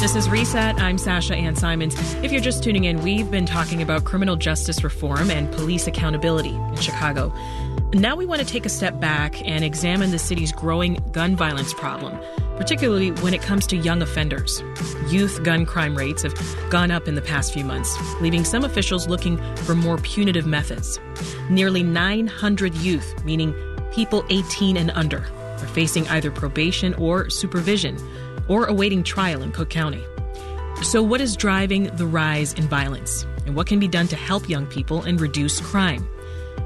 This is Reset. I'm Sasha Ann Simons. If you're just tuning in, we've been talking about criminal justice reform and police accountability in Chicago. Now we want to take a step back and examine the city's growing gun violence problem, particularly when it comes to young offenders. Youth gun crime rates have gone up in the past few months, leaving some officials looking for more punitive methods. Nearly 900 youth, meaning people 18 and under, are facing either probation or supervision or awaiting trial in Cook County. So, what is driving the rise in violence? And what can be done to help young people and reduce crime?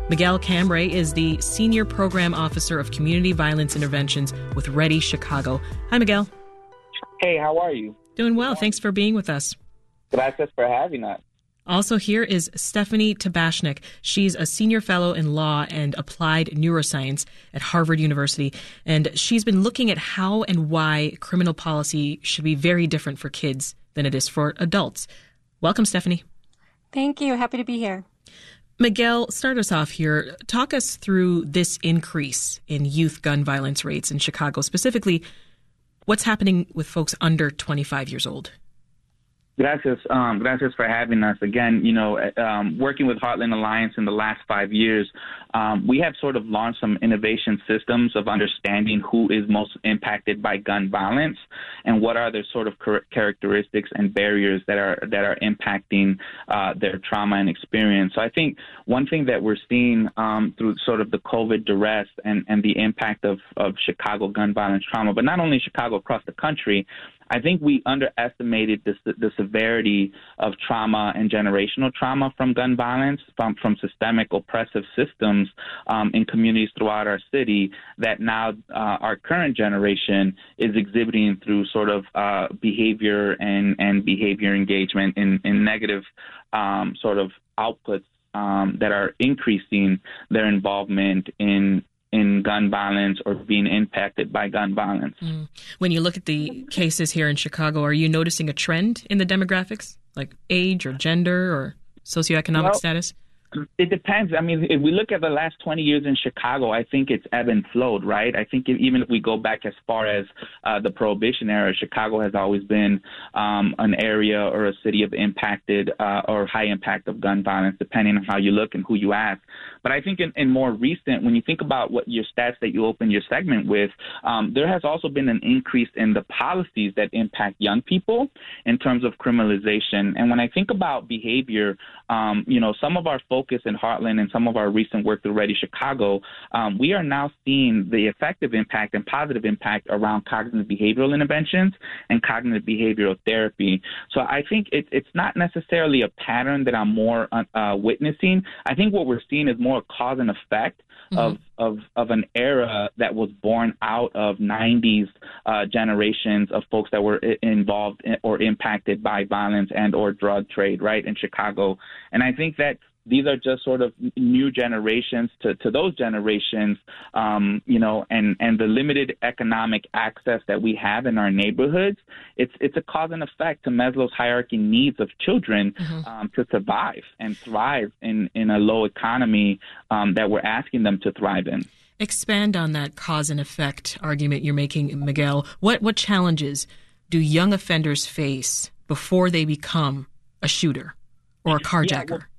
Miguel Cambray is the Senior Program Officer of Community Violence Interventions with READI Chicago. Hi, Miguel. Hey, how are you? Doing well. Thanks for being with us. Gracias for having us. Also, here is Stephanie Tabashneck. She's a senior fellow in law and applied neuroscience at Harvard University. And she's been looking at how and why criminal policy should be very different for kids than it is for adults. Welcome, Stephanie. Thank you. Happy to be here. Miguel, start us off here. Talk us through this increase in youth gun violence rates in Chicago, specifically what's happening with folks under 25 years old. Gracias, um, gracias for having us again. You know, um, working with Heartland Alliance in the last five years, um, we have sort of launched some innovation systems of understanding who is most impacted by gun violence and what are the sort of characteristics and barriers that are that are impacting uh, their trauma and experience. So I think one thing that we're seeing um, through sort of the COVID duress and and the impact of of Chicago gun violence trauma, but not only Chicago across the country, I think we underestimated the, the severity of trauma and generational trauma from gun violence, from, from systemic oppressive systems um, in communities throughout our city that now uh, our current generation is exhibiting through sort of uh, behavior and, and behavior engagement in, in negative um, sort of outputs um, that are increasing their involvement in in gun violence or being impacted by gun violence. Mm. When you look at the cases here in Chicago, are you noticing a trend in the demographics, like age or gender or socioeconomic well, status? It depends. I mean, if we look at the last 20 years in Chicago, I think it's ebb and flowed, right? I think even if we go back as far as uh, the Prohibition era, Chicago has always been um, an area or a city of impacted uh, or high impact of gun violence, depending on how you look and who you ask. But I think in, in more recent, when you think about what your stats that you open your segment with, um, there has also been an increase in the policies that impact young people in terms of criminalization. And when I think about behavior, um, you know, some of our focus in Heartland and some of our recent work through READI Chicago, um, we are now seeing the effective impact and positive impact around cognitive behavioral interventions and cognitive behavioral therapy. So I think it, it's not necessarily a pattern that I'm more uh, witnessing. I think what we're seeing is more more cause and effect mm-hmm. of, of of an era that was born out of 90s uh, generations of folks that were involved in, or impacted by violence and or drug trade right in Chicago and I think that these are just sort of new generations to, to those generations, um, you know, and, and the limited economic access that we have in our neighborhoods. It's it's a cause and effect to Maslow's hierarchy needs of children mm-hmm. um, to survive and thrive in, in a low economy um, that we're asking them to thrive in. Expand on that cause and effect argument you're making, Miguel. What what challenges do young offenders face before they become a shooter or a carjacker? Yeah, well,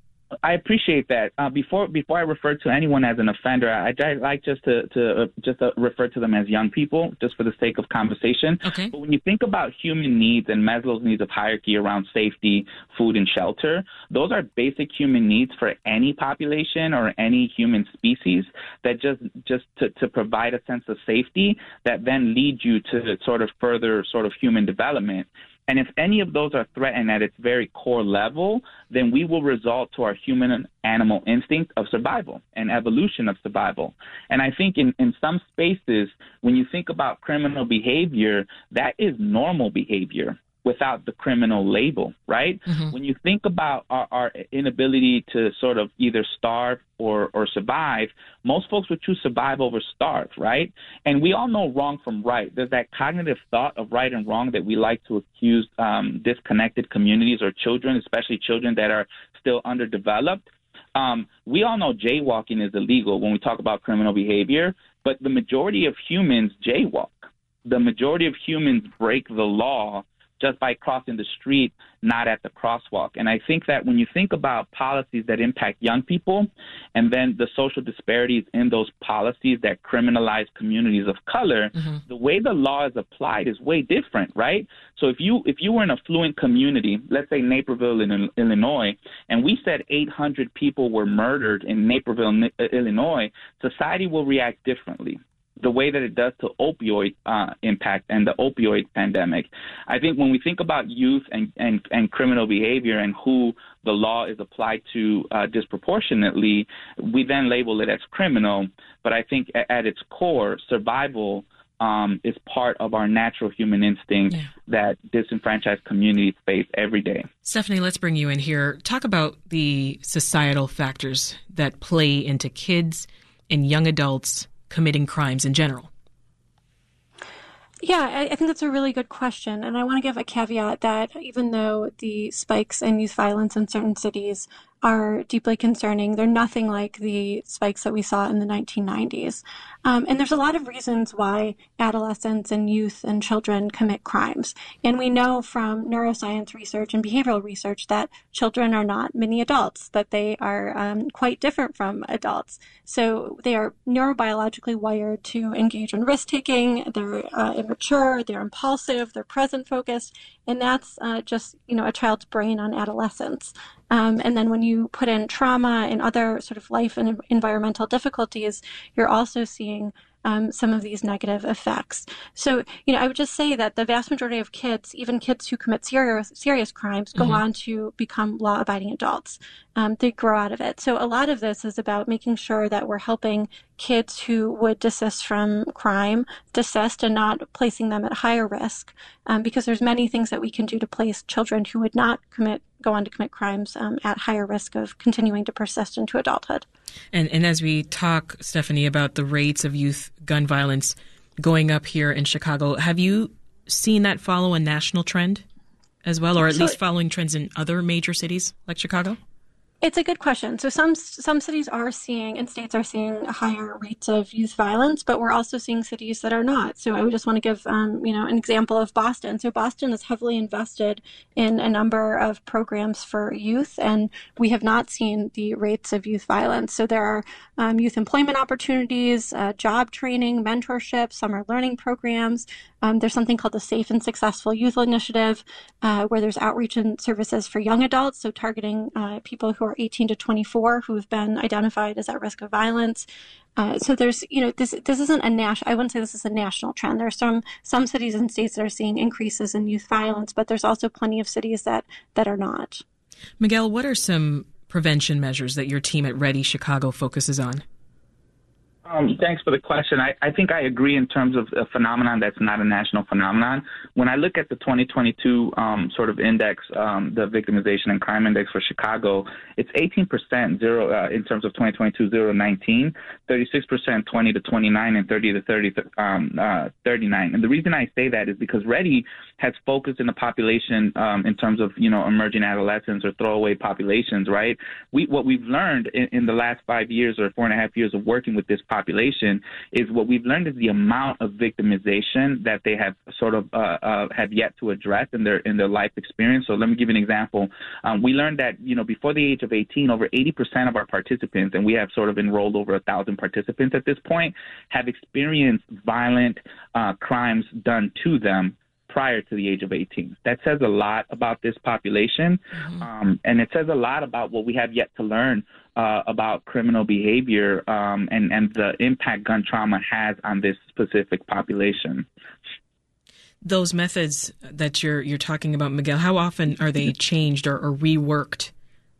I appreciate that. Uh, before before I refer to anyone as an offender, I, I like just to, to uh, just to refer to them as young people, just for the sake of conversation. Okay. But when you think about human needs and Maslow's needs of hierarchy around safety, food, and shelter, those are basic human needs for any population or any human species. That just just to, to provide a sense of safety that then leads you to sort of further sort of human development. And if any of those are threatened at its very core level, then we will result to our human and animal instinct of survival and evolution of survival. And I think in, in some spaces, when you think about criminal behavior, that is normal behavior without the criminal label, right? Mm-hmm. When you think about our, our, inability to sort of either starve or, or survive, most folks would choose survive over starve, right? And we all know wrong from right. There's that cognitive thought of right and wrong that we like to accuse um, disconnected communities or children, especially children that are still underdeveloped. Um, we all know jaywalking is illegal when we talk about criminal behavior, but the majority of humans jaywalk. The majority of humans break the law just by crossing the street, not at the crosswalk. And I think that when you think about policies that impact young people and then the social disparities in those policies that criminalize communities of color, mm-hmm. the way the law is applied is way different, right? So if you if you were in a affluent community, let's say Naperville in Illinois, and we said 800 people were murdered in Naperville, Illinois, society will react differently the way that it does to opioid uh, impact and the opioid pandemic. I think when we think about youth and, and, and criminal behavior and who the law is applied to uh, disproportionately, we then label it as criminal. But I think at its core, survival um, is part of our natural human instinct yeah. that disenfranchised communities face every day. Stephanie, let's bring you in here. Talk about the societal factors that play into kids and young adults committing crimes in general? Yeah, I, I think that's a really good question. And I want to give a caveat that even though the spikes in youth violence in certain cities are deeply concerning. They're nothing like the spikes that we saw in the 1990s. Um, and there's a lot of reasons why adolescents and youth and children commit crimes. And we know from neuroscience research and behavioral research that children are not mini adults, that they are um, quite different from adults. So they are neurobiologically wired to engage in risk taking. They're uh, immature, they're impulsive, they're present focused. And that's uh, just, you know, a child's brain on adolescence. Um, and then when you put in trauma and other sort of life and environmental difficulties, you're also seeing um, some of these negative effects. So, you know, I would just say that the vast majority of kids, even kids who commit serious serious crimes, go mm-hmm. on to become law abiding adults. Um, they grow out of it. So, a lot of this is about making sure that we're helping kids who would desist from crime desist and not placing them at higher risk, um, because there's many things that we can do to place children who would not commit go on to commit crimes um, at higher risk of continuing to persist into adulthood. And, and as we talk, Stephanie, about the rates of youth gun violence going up here in Chicago, have you seen that follow a national trend as well, or at so, least following trends in other major cities like Chicago? It's a good question. So some some cities are seeing and states are seeing higher rates of youth violence, but we're also seeing cities that are not. So I would just want to give um, you know an example of Boston. So Boston is heavily invested in a number of programs for youth, and we have not seen the rates of youth violence. So there are um, youth employment opportunities, uh, job training, mentorship, summer learning programs. Um, there's something called the Safe and Successful Youth Initiative, uh, where there's outreach and services for young adults, so targeting uh, people who are 18 to 24 who have been identified as at risk of violence. Uh, so there's, you know, this this isn't a national. I wouldn't say this is a national trend. There are some some cities and states that are seeing increases in youth violence, but there's also plenty of cities that that are not. Miguel, what are some prevention measures that your team at READI Chicago focuses on? Um, thanks for the question. I, I think I agree in terms of a phenomenon that's not a national phenomenon. When I look at the 2022 um, sort of index, um, the victimization and crime index for Chicago, it's 18% zero uh, in terms of 2022 zero 19, 36% 20 to 29, and 30 to 30 um, uh, 39. And the reason I say that is because READI has focused in the population um, in terms of you know emerging adolescents or throwaway populations, right? We what we've learned in, in the last five years or four and a half years of working with this is what we've learned is the amount of victimization that they have sort of uh, uh, have yet to address in their in their life experience. So let me give you an example. Um, we learned that you know before the age of 18, over 80% of our participants, and we have sort of enrolled over a thousand participants at this point, have experienced violent uh, crimes done to them prior to the age of 18. That says a lot about this population, mm-hmm. um, and it says a lot about what we have yet to learn uh, about criminal behavior um, and, and the impact gun trauma has on this specific population. Those methods that you're you're talking about, Miguel, how often are they changed or, or reworked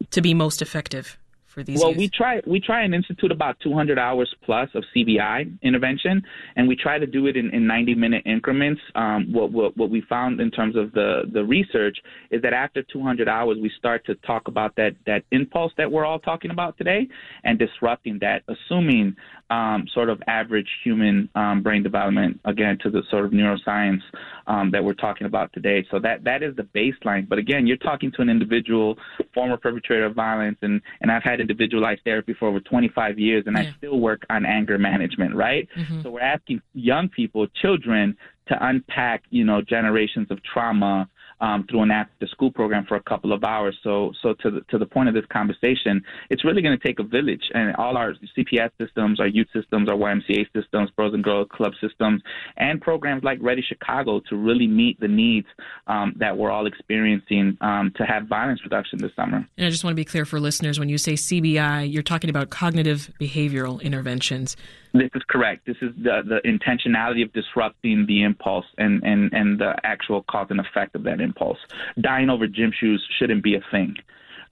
to be most effective? For these? Well, youth? we try we try and institute about 200 hours plus of CBI intervention, and we try to do it in, in 90 minute increments. Um, what, what what we found in terms of the the research is that after 200 hours, we start to talk about that that impulse that we're all talking about today, and disrupting that, assuming um, sort of average human um, brain development again to the sort of neuroscience um, that we're talking about today. So that that is the baseline. But again, you're talking to an individual, former perpetrator of violence, and and I've had individualized therapy for over 25 years, and yeah. I still work on anger management, right? Mm-hmm. So we're asking young people, children, to unpack, you know, generations of trauma um, through an after-school program for a couple of hours. So, so to the to the point of this conversation, it's really going to take a village, and all our CPS systems, our youth systems, our YMCA systems, Boys and Girls Club systems, and programs like READI Chicago to really meet the needs um, that we're all experiencing um, to have violence reduction this summer. And I just want to be clear for listeners: when you say CBI, you're talking about cognitive behavioral interventions. This is correct. This is the, the intentionality of disrupting the impulse and, and, and the actual cause and effect of that impulse. Dying over gym shoes shouldn't be a thing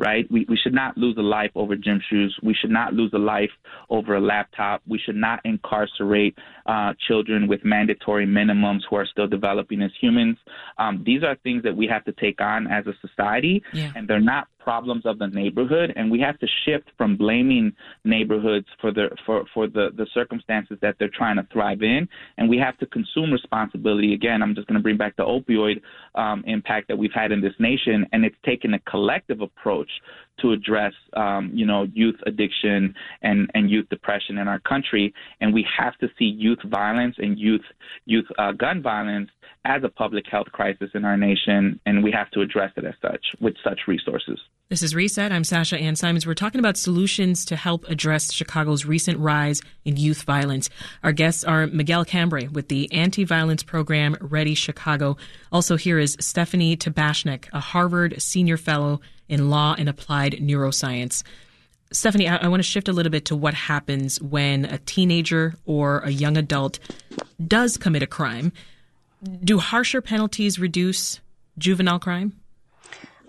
right? We, we should not lose a life over gym shoes. We should not lose a life over a laptop. We should not incarcerate uh, children with mandatory minimums who are still developing as humans. Um, these are things that we have to take on as a society, yeah. and they're not problems of the neighborhood, and we have to shift from blaming neighborhoods for the for for the the circumstances that they're trying to thrive in, and we have to consume responsibility. Again, I'm just going to bring back the opioid um, impact that we've had in this nation, and it's taken a collective approach to address, um, you know, youth addiction and, and youth depression in our country. And we have to see youth violence and youth youth uh, gun violence as a public health crisis in our nation, and we have to address it as such with such resources. This is Reset. I'm Sasha Ann Simons. We're talking about solutions to help address Chicago's recent rise in youth violence. Our guests are Miguel Cambray with the anti violence program READI Chicago. Also, here is Stephanie Tabashneck, a Harvard senior fellow in law and applied neuroscience. Stephanie, I, I want to shift a little bit to what happens when a teenager or a young adult does commit a crime. Do harsher penalties reduce juvenile crime?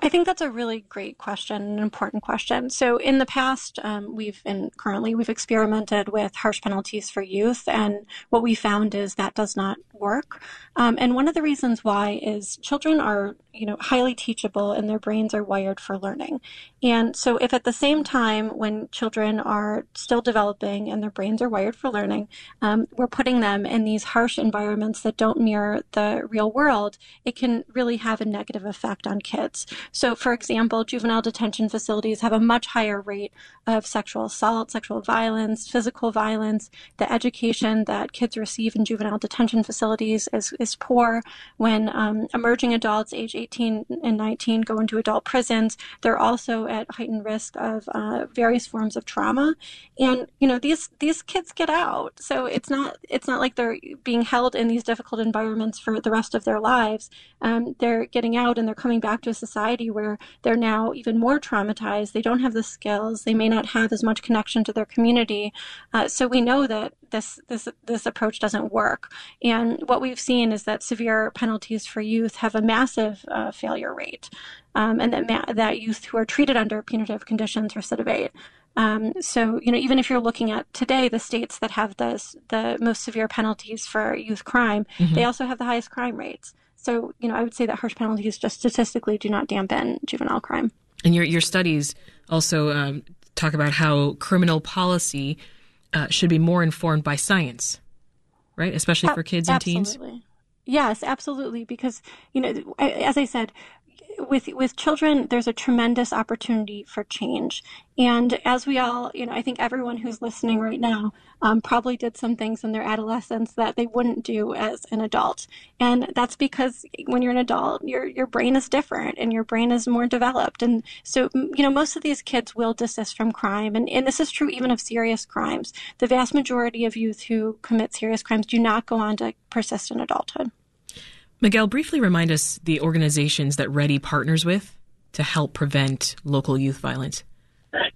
I think that's a really great question, an important question. So, in the past, um, we've and currently we've experimented with harsh penalties for youth, and what we found is that does not work. Um, and one of the reasons why is children are, you know, highly teachable, and their brains are wired for learning. And so, if at the same time, when children are still developing and their brains are wired for learning, um, we're putting them in these harsh environments that don't mirror the real world, it can really have a negative effect on kids. So, for example, juvenile detention facilities have a much higher rate of sexual assault, sexual violence, physical violence. The education that kids receive in juvenile detention facilities is, is poor. When um, emerging adults, age 18 and 19, go into adult prisons, they're also at heightened risk of uh, various forms of trauma. And you know these these kids get out, so it's not it's not like they're being held in these difficult environments for the rest of their lives. Um, they're getting out and they're coming back to a society where they're now even more traumatized. They don't have the skills. They may not have as much connection to their community. Uh, so we know that this this this approach doesn't work. And what we've seen is that severe penalties for youth have a massive uh, failure rate, um, and that ma- that youth who are treated under punitive conditions recidivate. Um, so, you know, even if you're looking at today, the states that have the the most severe penalties for youth crime, mm-hmm. they also have the highest crime rates. So, you know, I would say that harsh penalties just statistically do not dampen juvenile crime. And your your studies also um, talk about how criminal policy uh, should be more informed by science, right? Especially for kids and absolutely. teens. Yes, absolutely. Because you know, as I said, with with children there's a tremendous opportunity for change. And as we all you know i think everyone who's listening right now um, probably did some things in their adolescence that they wouldn't do as an adult. And that's because when you're an adult your your brain is different and your brain is more developed. And so you know most of these kids will desist from crime. And, and this is true even of serious crimes. The vast majority of youth who commit serious crimes do not go on to persist in adulthood Miguel, briefly remind us the organizations that READI partners with to help prevent local youth violence.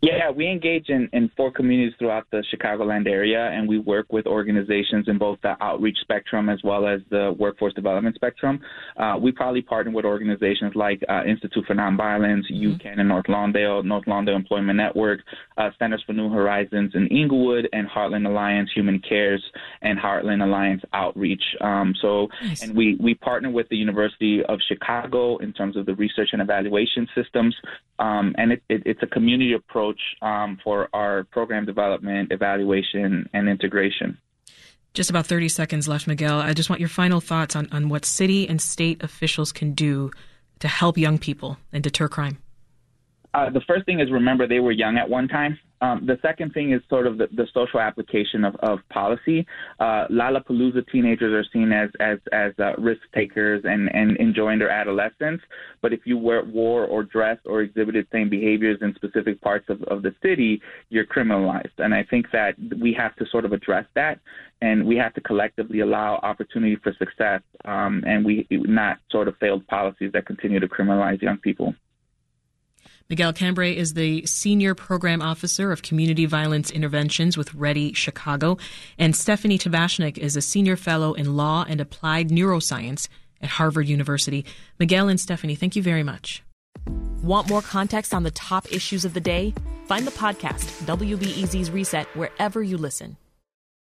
Yeah, we engage in, in four communities throughout the Chicagoland area, and we work with organizations in both the outreach spectrum as well as the workforce development spectrum. Uh, we probably partner with organizations like uh, Institute for Nonviolence, mm-hmm. UCAN in North Lawndale, North Lawndale Employment Network, uh, Centers for New Horizons in Englewood, and Heartland Alliance Human Cares and Heartland Alliance Outreach. Um, so, nice. and we, we partner with the University of Chicago in terms of the research and evaluation systems, um, and it, it, it's a community approach approach um, for our program development, evaluation, and integration. Just about 30 seconds left, Miguel. I just want your final thoughts on, on what city and state officials can do to help young people and deter crime. Uh, the first thing is remember they were young at one time Um, the second thing is sort of the, the social application of, of policy. Uh, Lollapalooza teenagers are seen as as as uh, risk takers and and enjoying their adolescence. But if you wear, wore or dressed or exhibited same behaviors in specific parts of, of the city, you're criminalized. And I think that we have to sort of address that, and we have to collectively allow opportunity for success, um, and we not sort of failed policies that continue to criminalize young people. Miguel Cambray is the Senior Program Officer of Community Violence Interventions with READI Chicago. And Stephanie Tabashneck is a Senior Fellow in Law and Applied Neuroscience at Harvard University. Miguel and Stephanie, thank you very much. Want more context on the top issues of the day? Find the podcast, WBEZ's Reset, wherever you listen.